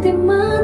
última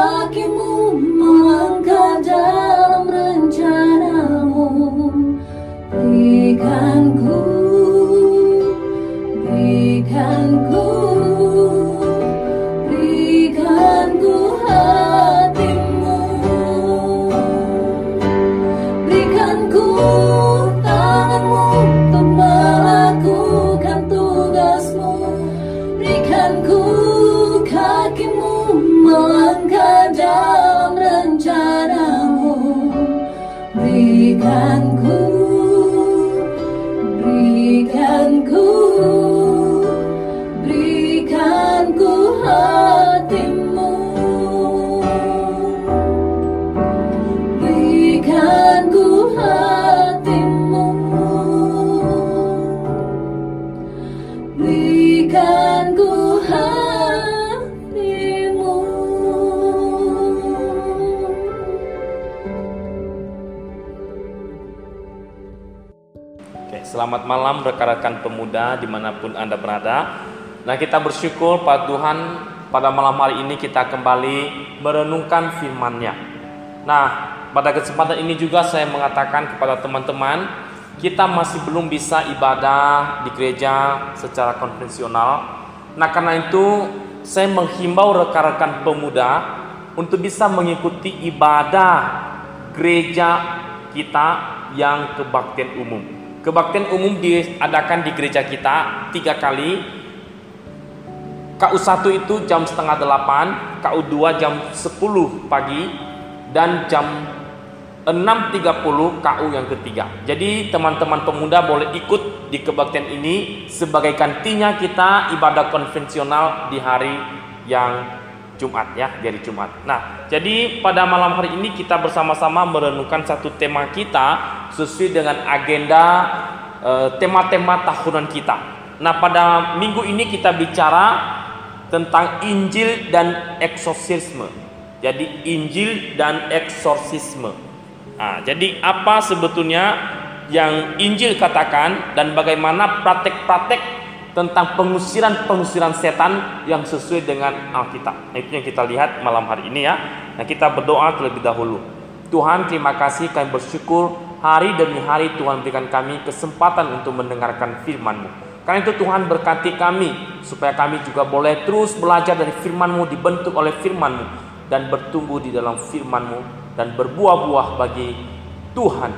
dark and Berikan ku, selamat malam rekan-rekan pemuda di mana pun Anda berada. Nah kita bersyukur pada Tuhan pada malam hari ini kita kembali merenungkan firman-Nya. Nah pada kesempatan ini juga saya mengatakan kepada teman-teman kita masih belum bisa ibadah di gereja secara konvensional. Nah karena itu saya menghimbau rekan-rekan pemuda untuk bisa mengikuti ibadah gereja kita yang kebaktian umum. Kebaktian umum diadakan di gereja kita tiga kali. KU1 itu jam setengah delapan, KU2 jam 10 pagi, dan jam 6.30 KU yang ketiga. Jadi teman-teman pemuda boleh ikut di kebaktian ini sebagai gantinya kita ibadah konvensional di hari yang Jumat ya, di hari Jumat. Nah, jadi pada malam hari ini kita bersama-sama merenungkan satu tema kita sesuai dengan agenda eh, tema-tema tahunan kita. Nah, pada minggu ini kita bicara tentang Injil dan eksorsisme. Jadi Injil dan eksorsisme. Nah, jadi apa sebetulnya yang Injil katakan dan bagaimana praktek-praktek tentang pengusiran-pengusiran setan yang sesuai dengan Alkitab. Nah, itu yang kita lihat malam hari ini ya. Nah, kita berdoa terlebih dahulu. Tuhan, terima kasih kami bersyukur hari demi hari Tuhan berikan kami kesempatan untuk mendengarkan firman-Mu. Karena itu Tuhan berkati kami supaya kami juga boleh terus belajar dari firman-Mu, dibentuk oleh firman-Mu dan bertumbuh di dalam firman-Mu dan berbuah-buah bagi Tuhan,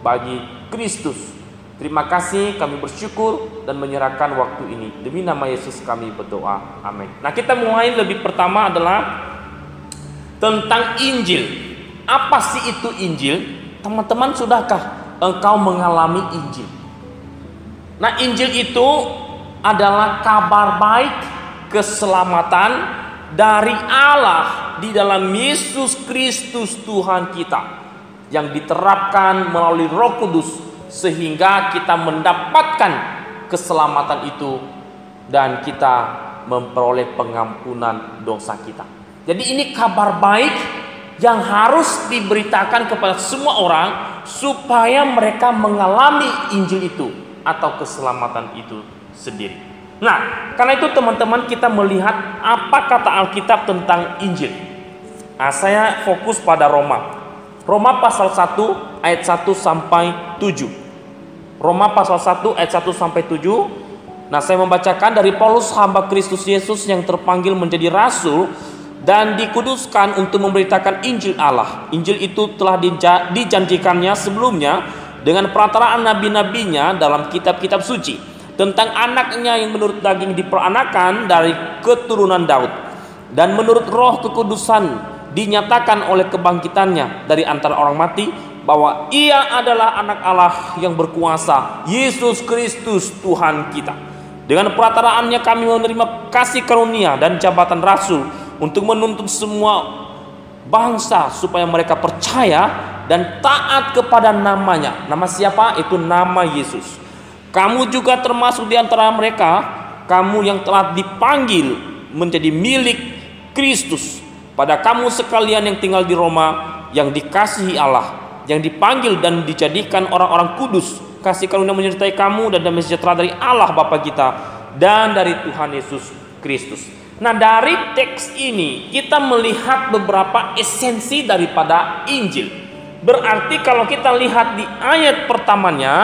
bagi Kristus Terima kasih kami bersyukur dan menyerahkan waktu ini. Demi nama Yesus kami berdoa. Amin. Nah kita mulai lebih pertama adalah Tentang Injil. Apa sih itu Injil? Teman-teman sudahkah engkau mengalami Injil? Nah Injil itu adalah kabar baik Keselamatan dari Allah di dalam Yesus Kristus Tuhan kita Yang diterapkan melalui roh kudus sehingga kita mendapatkan keselamatan itu dan kita memperoleh pengampunan dosa kita. Jadi ini kabar baik yang harus diberitakan kepada semua orang supaya mereka mengalami Injil itu atau keselamatan itu sendiri. Nah, karena itu teman-teman kita melihat apa kata Alkitab tentang Injil. Nah, saya fokus pada Roma. Roma pasal 1 ayat 1 sampai 7. Roma pasal 1 ayat 1 sampai 7. Nah, saya membacakan dari Paulus hamba Kristus Yesus yang terpanggil menjadi rasul dan dikuduskan untuk memberitakan Injil Allah. Injil itu telah dija- dijanjikannya sebelumnya dengan perantaraan nabi-nabinya dalam kitab-kitab suci tentang anaknya yang menurut daging diperanakan dari keturunan Daud dan menurut roh kekudusan dinyatakan oleh kebangkitannya dari antara orang mati bahwa ia adalah anak Allah yang berkuasa Yesus Kristus Tuhan kita. Dengan perataraannya kami menerima kasih karunia dan jabatan rasul untuk menuntut semua bangsa supaya mereka percaya dan taat kepada namanya. Nama siapa? Itu nama Yesus. Kamu juga termasuk di antara mereka, kamu yang telah dipanggil menjadi milik Kristus. Pada kamu sekalian yang tinggal di Roma, yang dikasihi Allah, yang dipanggil dan dijadikan orang-orang kudus, kasih karunia menyertai kamu dan damai sejahtera dari Allah Bapa kita dan dari Tuhan Yesus Kristus. Nah, dari teks ini kita melihat beberapa esensi daripada Injil. Berarti kalau kita lihat di ayat pertamanya,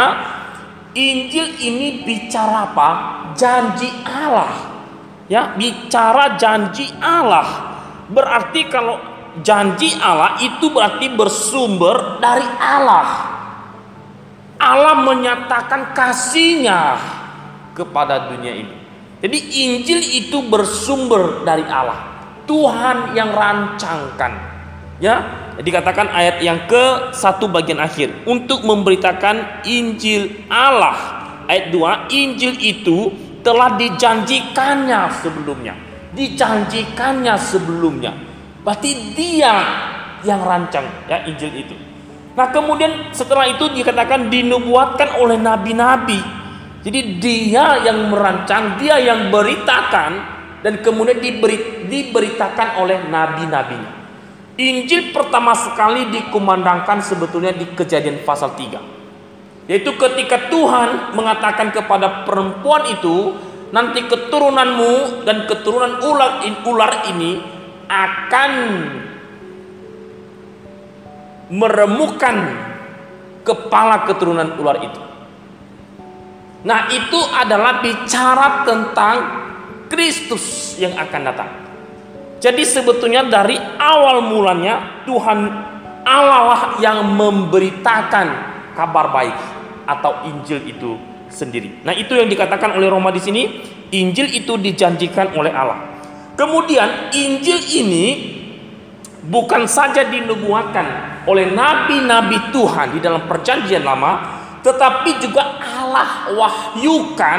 Injil ini bicara apa? Janji Allah. Ya, bicara janji Allah. Berarti kalau janji Allah itu berarti bersumber dari Allah. Allah menyatakan kasihnya kepada dunia ini. Jadi Injil itu bersumber dari Allah. Tuhan yang rancangkan Ya, dikatakan ayat yang ke satu bagian akhir untuk memberitakan Injil Allah. Ayat 2, Injil itu telah dijanjikannya sebelumnya. Dijanjikannya sebelumnya. Berarti dia yang rancang ya Injil itu. Nah, kemudian setelah itu dikatakan dinubuatkan oleh nabi-nabi. Jadi dia yang merancang, dia yang beritakan dan kemudian diberi, diberitakan oleh nabi-nabinya. Injil pertama sekali dikumandangkan sebetulnya di kejadian pasal 3 yaitu ketika Tuhan mengatakan kepada perempuan itu nanti keturunanmu dan keturunan ular, ular ini akan meremukan kepala keturunan ular itu. Nah, itu adalah bicara tentang Kristus yang akan datang. Jadi sebetulnya dari awal mulanya Tuhan Allah lah yang memberitakan kabar baik atau Injil itu sendiri. Nah, itu yang dikatakan oleh Roma di sini, Injil itu dijanjikan oleh Allah. Kemudian Injil ini bukan saja dinubuatkan oleh nabi-nabi Tuhan di dalam perjanjian lama, tetapi juga Allah wahyukan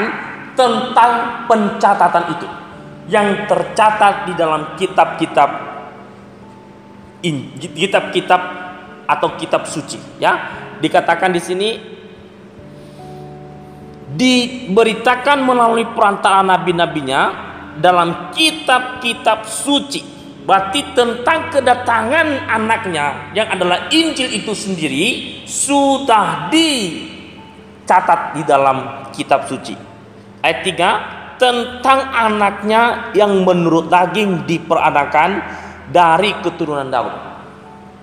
tentang pencatatan itu yang tercatat di dalam kitab-kitab kitab-kitab atau kitab suci ya. Dikatakan di sini diberitakan melalui perantara nabi-nabinya dalam kitab-kitab suci berarti tentang kedatangan anaknya yang adalah Injil itu sendiri sudah dicatat di dalam kitab suci ayat 3 tentang anaknya yang menurut daging diperanakan dari keturunan Daud.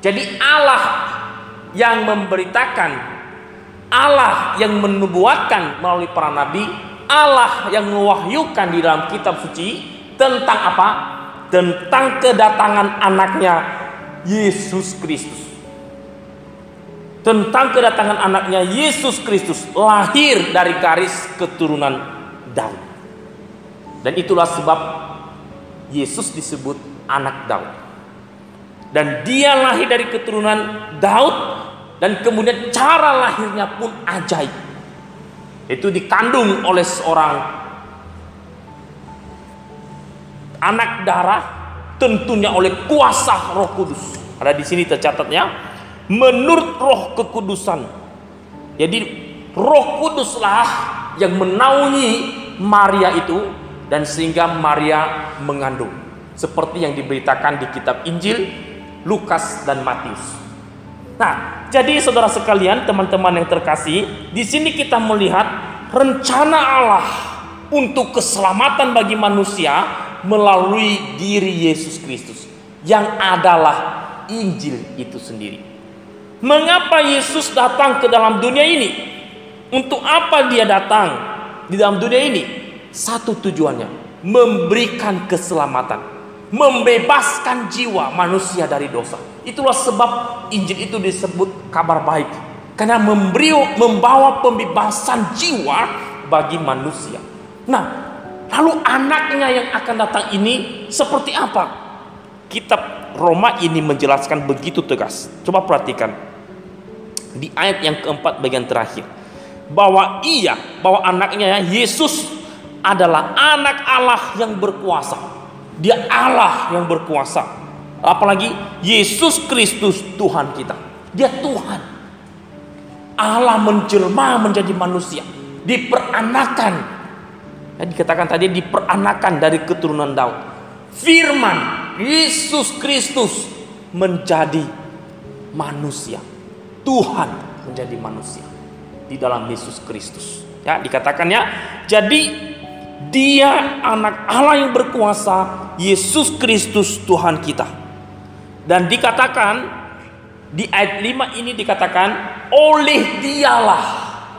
Jadi Allah yang memberitakan, Allah yang menubuatkan melalui para nabi, Allah yang mewahyukan di dalam kitab suci tentang apa? Tentang kedatangan anaknya Yesus Kristus. Tentang kedatangan anaknya Yesus Kristus lahir dari garis keturunan Daud. Dan itulah sebab Yesus disebut anak Daud. Dan dia lahir dari keturunan Daud dan kemudian cara lahirnya pun ajaib. Itu dikandung oleh seorang anak darah tentunya oleh kuasa Roh Kudus. Ada di sini tercatatnya menurut Roh kekudusan. Jadi Roh Kuduslah yang menaungi Maria itu dan sehingga Maria mengandung seperti yang diberitakan di kitab Injil Lukas dan Matius. Nah, jadi saudara sekalian, teman-teman yang terkasih, di sini kita melihat rencana Allah untuk keselamatan bagi manusia melalui diri Yesus Kristus yang adalah Injil itu sendiri. Mengapa Yesus datang ke dalam dunia ini? Untuk apa dia datang di dalam dunia ini? Satu tujuannya, memberikan keselamatan, membebaskan jiwa manusia dari dosa. Itulah sebab Injil itu disebut kabar baik. Karena memberi, membawa pembebasan jiwa bagi manusia. Nah, lalu anaknya yang akan datang ini seperti apa? Kitab Roma ini menjelaskan begitu tegas. Coba perhatikan. Di ayat yang keempat bagian terakhir. Bahwa ia, bahwa anaknya Yesus adalah anak Allah yang berkuasa. Dia Allah yang berkuasa. Apalagi Yesus Kristus Tuhan kita. Dia Tuhan. Allah menjelma menjadi manusia. Diperanakan. Ya, dikatakan tadi diperanakan dari keturunan Daud. Firman Yesus Kristus menjadi manusia. Tuhan menjadi manusia di dalam Yesus Kristus. Ya, dikatakannya jadi dia anak Allah yang berkuasa, Yesus Kristus Tuhan kita. Dan dikatakan di ayat 5 ini dikatakan oleh dialah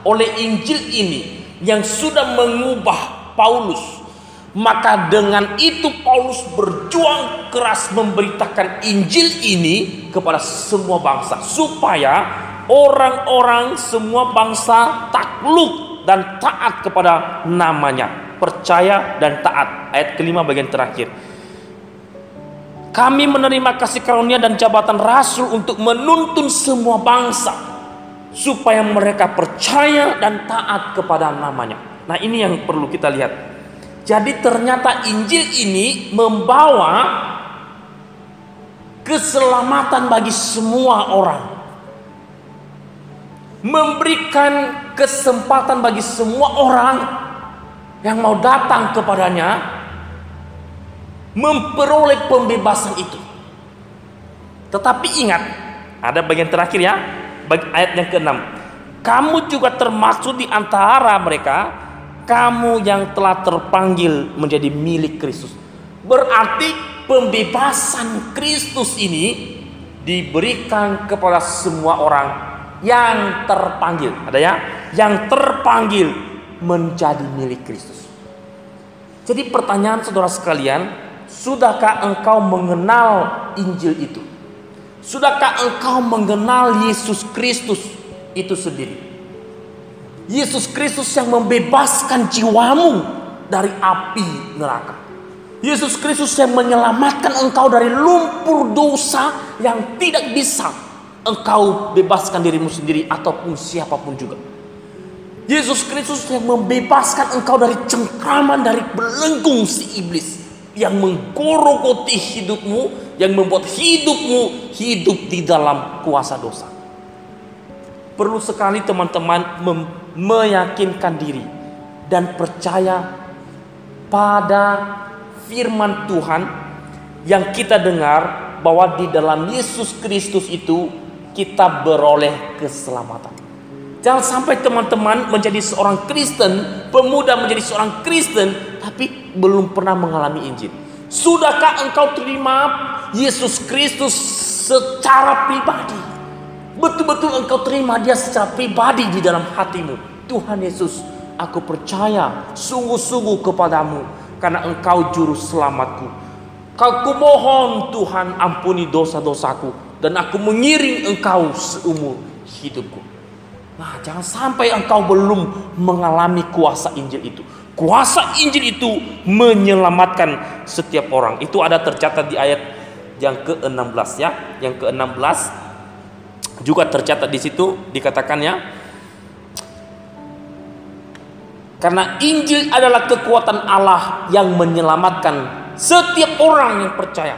oleh Injil ini yang sudah mengubah Paulus maka dengan itu Paulus berjuang keras memberitakan Injil ini kepada semua bangsa supaya orang-orang semua bangsa takluk dan taat kepada namanya, percaya dan taat. Ayat kelima bagian terakhir. Kami menerima kasih karunia dan jabatan rasul untuk menuntun semua bangsa supaya mereka percaya dan taat kepada namanya. Nah, ini yang perlu kita lihat. Jadi ternyata Injil ini membawa keselamatan bagi semua orang. Memberikan kesempatan bagi semua orang yang mau datang kepadanya memperoleh pembebasan itu. Tetapi ingat, ada bagian terakhir ya, ayat yang ke-6. Kamu juga termasuk di antara mereka kamu yang telah terpanggil menjadi milik Kristus. Berarti pembebasan Kristus ini diberikan kepada semua orang yang terpanggil. Ada ya? Yang terpanggil menjadi milik Kristus. Jadi pertanyaan saudara sekalian, sudahkah engkau mengenal Injil itu? Sudahkah engkau mengenal Yesus Kristus itu sendiri? Yesus Kristus yang membebaskan jiwamu dari api neraka. Yesus Kristus yang menyelamatkan engkau dari lumpur dosa yang tidak bisa engkau bebaskan dirimu sendiri ataupun siapa pun juga. Yesus Kristus yang membebaskan engkau dari cengkraman dari belenggung si iblis yang menggorogoti hidupmu, yang membuat hidupmu hidup di dalam kuasa dosa. Perlu sekali teman-teman meyakinkan diri dan percaya pada firman Tuhan yang kita dengar bahwa di dalam Yesus Kristus itu kita beroleh keselamatan. Jangan sampai teman-teman menjadi seorang Kristen, pemuda menjadi seorang Kristen, tapi belum pernah mengalami Injil. Sudahkah engkau terima Yesus Kristus secara pribadi? Betul-betul engkau terima dia secara pribadi di dalam hatimu. Tuhan Yesus, aku percaya sungguh-sungguh kepadamu karena engkau juru selamatku. Kau kumohon Tuhan ampuni dosa-dosaku dan aku mengiring engkau seumur hidupku. Nah, jangan sampai engkau belum mengalami kuasa Injil itu. Kuasa Injil itu menyelamatkan setiap orang. Itu ada tercatat di ayat yang ke-16 ya. Yang ke-16 juga tercatat di situ dikatakannya karena Injil adalah kekuatan Allah yang menyelamatkan setiap orang yang percaya.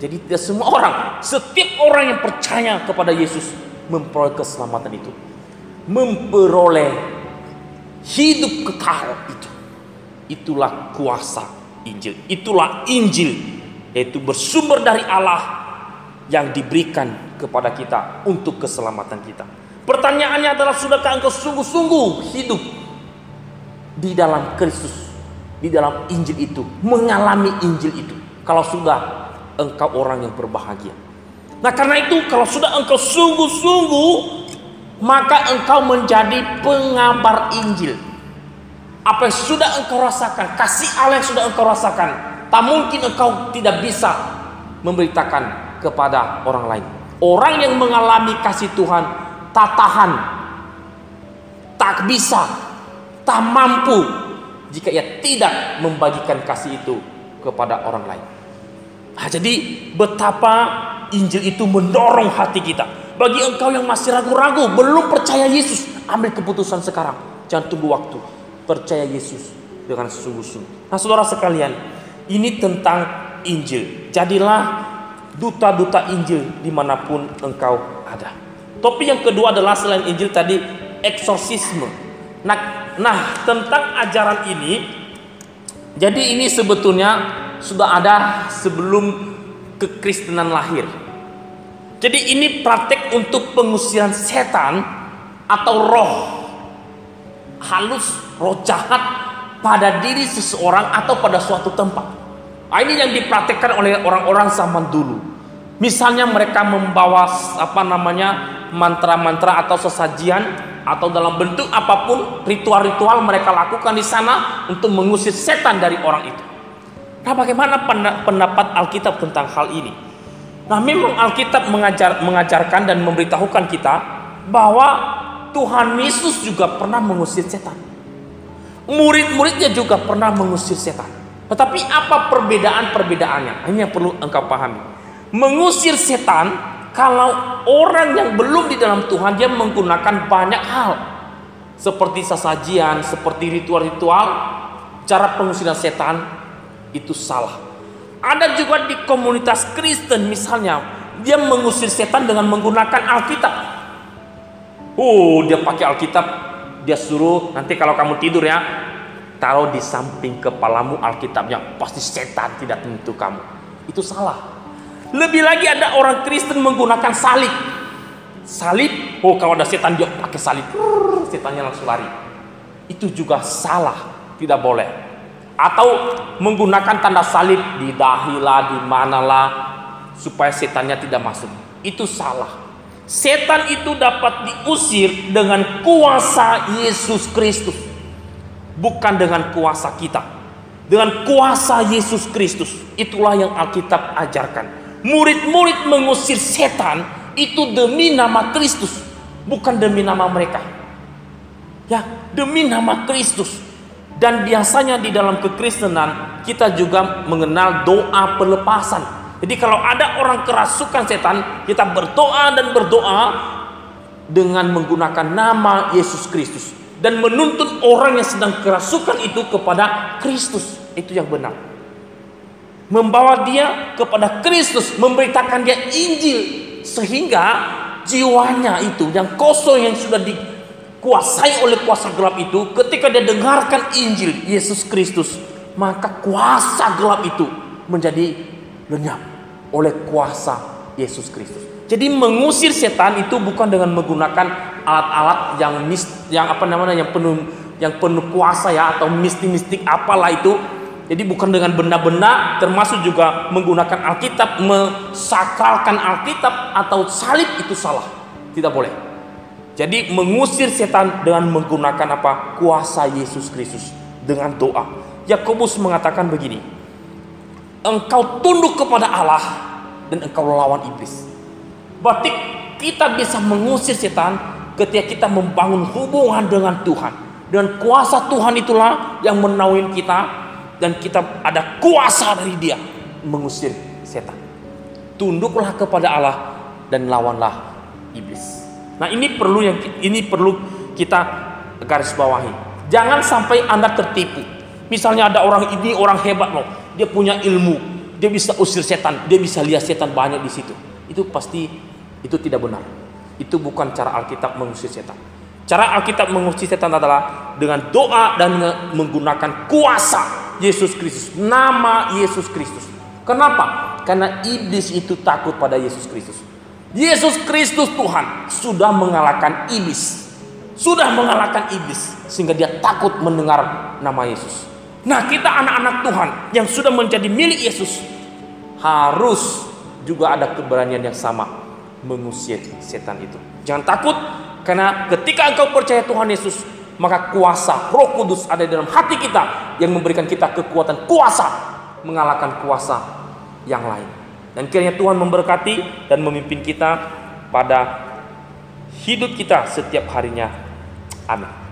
Jadi tidak semua orang, setiap orang yang percaya kepada Yesus memperoleh keselamatan itu memperoleh hidup kekal itu. Itulah kuasa Injil. Itulah Injil yaitu bersumber dari Allah yang diberikan kepada kita untuk keselamatan kita. Pertanyaannya adalah sudahkah engkau sungguh-sungguh hidup di dalam Kristus di dalam Injil itu, mengalami Injil itu. Kalau sudah engkau orang yang berbahagia. Nah, karena itu kalau sudah engkau sungguh-sungguh maka engkau menjadi pengabar Injil. Apa yang sudah engkau rasakan, kasih Allah yang sudah engkau rasakan, tak mungkin engkau tidak bisa memberitakan kepada orang lain. Orang yang mengalami kasih Tuhan tak tahan, tak bisa, tak mampu jika ia tidak membagikan kasih itu kepada orang lain. Nah, jadi betapa Injil itu mendorong hati kita. Bagi engkau yang masih ragu-ragu, belum percaya Yesus, ambil keputusan sekarang. Jangan tunggu waktu. Percaya Yesus dengan sungguh-sungguh. Nah, saudara sekalian, ini tentang Injil. Jadilah duta-duta Injil di mana pun engkau ada. Topik yang kedua adalah selain Injil tadi eksorsisme. Nah, nah tentang ajaran ini, jadi ini sebetulnya sudah ada sebelum kekristenan lahir. Jadi ini praktek untuk pengusiran setan atau roh halus, roh jahat pada diri seseorang atau pada suatu tempat. Nah, ini yang dipraktekkan oleh orang-orang zaman dulu. Misalnya mereka membawa apa namanya mantra-mantra atau sesajian atau dalam bentuk apa pun ritual-ritual mereka lakukan di sana untuk mengusir setan dari orang itu. Nah, bagaimana pendapat Alkitab tentang hal ini? Nah, memang Alkitab mengajar, mengajarkan dan memberitahukan kita bahwa Tuhan Yesus juga pernah mengusir setan. Murid-muridnya juga pernah mengusir setan. Tetapi apa perbedaan-perbedaannya? Ini yang perlu engkau pahami. Mengusir setan, kalau orang yang belum di dalam Tuhan, dia menggunakan banyak hal. Seperti sesajian, seperti ritual-ritual, cara pengusiran setan, itu salah ada juga di komunitas Kristen misalnya, dia mengusir setan dengan menggunakan Alkitab. Oh, dia pakai Alkitab, dia suruh nanti kalau kamu tidur ya, taruh di samping kepalamu Alkitabnya, pasti setan tidak tentu kamu. Itu salah. Lebih lagi ada orang Kristen menggunakan salib. Salib, oh kalau ada setan dia pakai salib, setannya langsung lari. Itu juga salah, tidak boleh atau menggunakan tanda salib di dahi lah, di manalah supaya setannya tidak masuk. Itu salah. Setan itu dapat diusir dengan kuasa Yesus Kristus. Bukan dengan kuasa kita. Dengan kuasa Yesus Kristus. Itulah yang Alkitab ajarkan. Murid-murid mengusir setan itu demi nama Kristus, bukan demi nama mereka. Ya, demi nama Kristus. Dan biasanya di dalam kekristenan kita juga mengenal doa pelepasan. Jadi kalau ada orang kerasukan setan, kita berdoa dan berdoa dengan menggunakan nama Yesus Kristus dan menuntut orang yang sedang kerasukan itu kepada Kristus. Itu yang benar. Membawa dia kepada Kristus, memberitakan dia Injil sehingga jiwanya itu yang kosong yang sudah di kuasai oleh kuasa gelap itu ketika dia dengarkan Injil Yesus Kristus maka kuasa gelap itu menjadi lenyap oleh kuasa Yesus Kristus. Jadi mengusir setan itu bukan dengan menggunakan alat-alat yang mis, yang apa namanya yang penuh yang penuh kuasa ya atau mistik-mistik apalah itu. Jadi bukan dengan benda-benda termasuk juga menggunakan Alkitab, mensakralkan Alkitab atau salib itu salah. Tidak boleh. Jadi mengusir setan dengan menggunakan apa? Kuasa Yesus Kristus dengan doa. Yakobus mengatakan begini. Engkau tunduk kepada Allah dan engkau lawan iblis. Berarti kita bisa mengusir setan ketika kita membangun hubungan dengan Tuhan. Dan kuasa Tuhan itulah yang menaungi kita dan kita ada kuasa dari Dia mengusir setan. Tunduklah kepada Allah dan lawanlah iblis. Nah, ini perlu yang ini perlu kita garis bawahi. Jangan sampai Anda tertipu. Misalnya ada orang ini orang hebat loh, dia punya ilmu, dia bisa usir setan, dia bisa lihat setan banyak di situ. Itu pasti itu tidak benar. Itu bukan cara Alkitab mengusir setan. Cara Alkitab mengusir setan adalah dengan doa dan menggunakan kuasa Yesus Kristus, nama Yesus Kristus. Kenapa? Karena iblis itu takut pada Yesus Kristus. Yesus Kristus Tuhan sudah mengalahkan iblis. Sudah mengalahkan iblis sehingga dia takut mendengar nama Yesus. Nah, kita anak-anak Tuhan yang sudah menjadi milik Yesus harus juga ada keberanian yang sama mengusir setan itu. Jangan takut karena ketika engkau percaya Tuhan Yesus, maka kuasa Roh Kudus ada dalam hati kita yang memberikan kita kekuatan kuasa mengalahkan kuasa yang lain. Dan kiranya Tuhan memberkati dan memimpin kita pada hidup kita setiap harinya. Amin.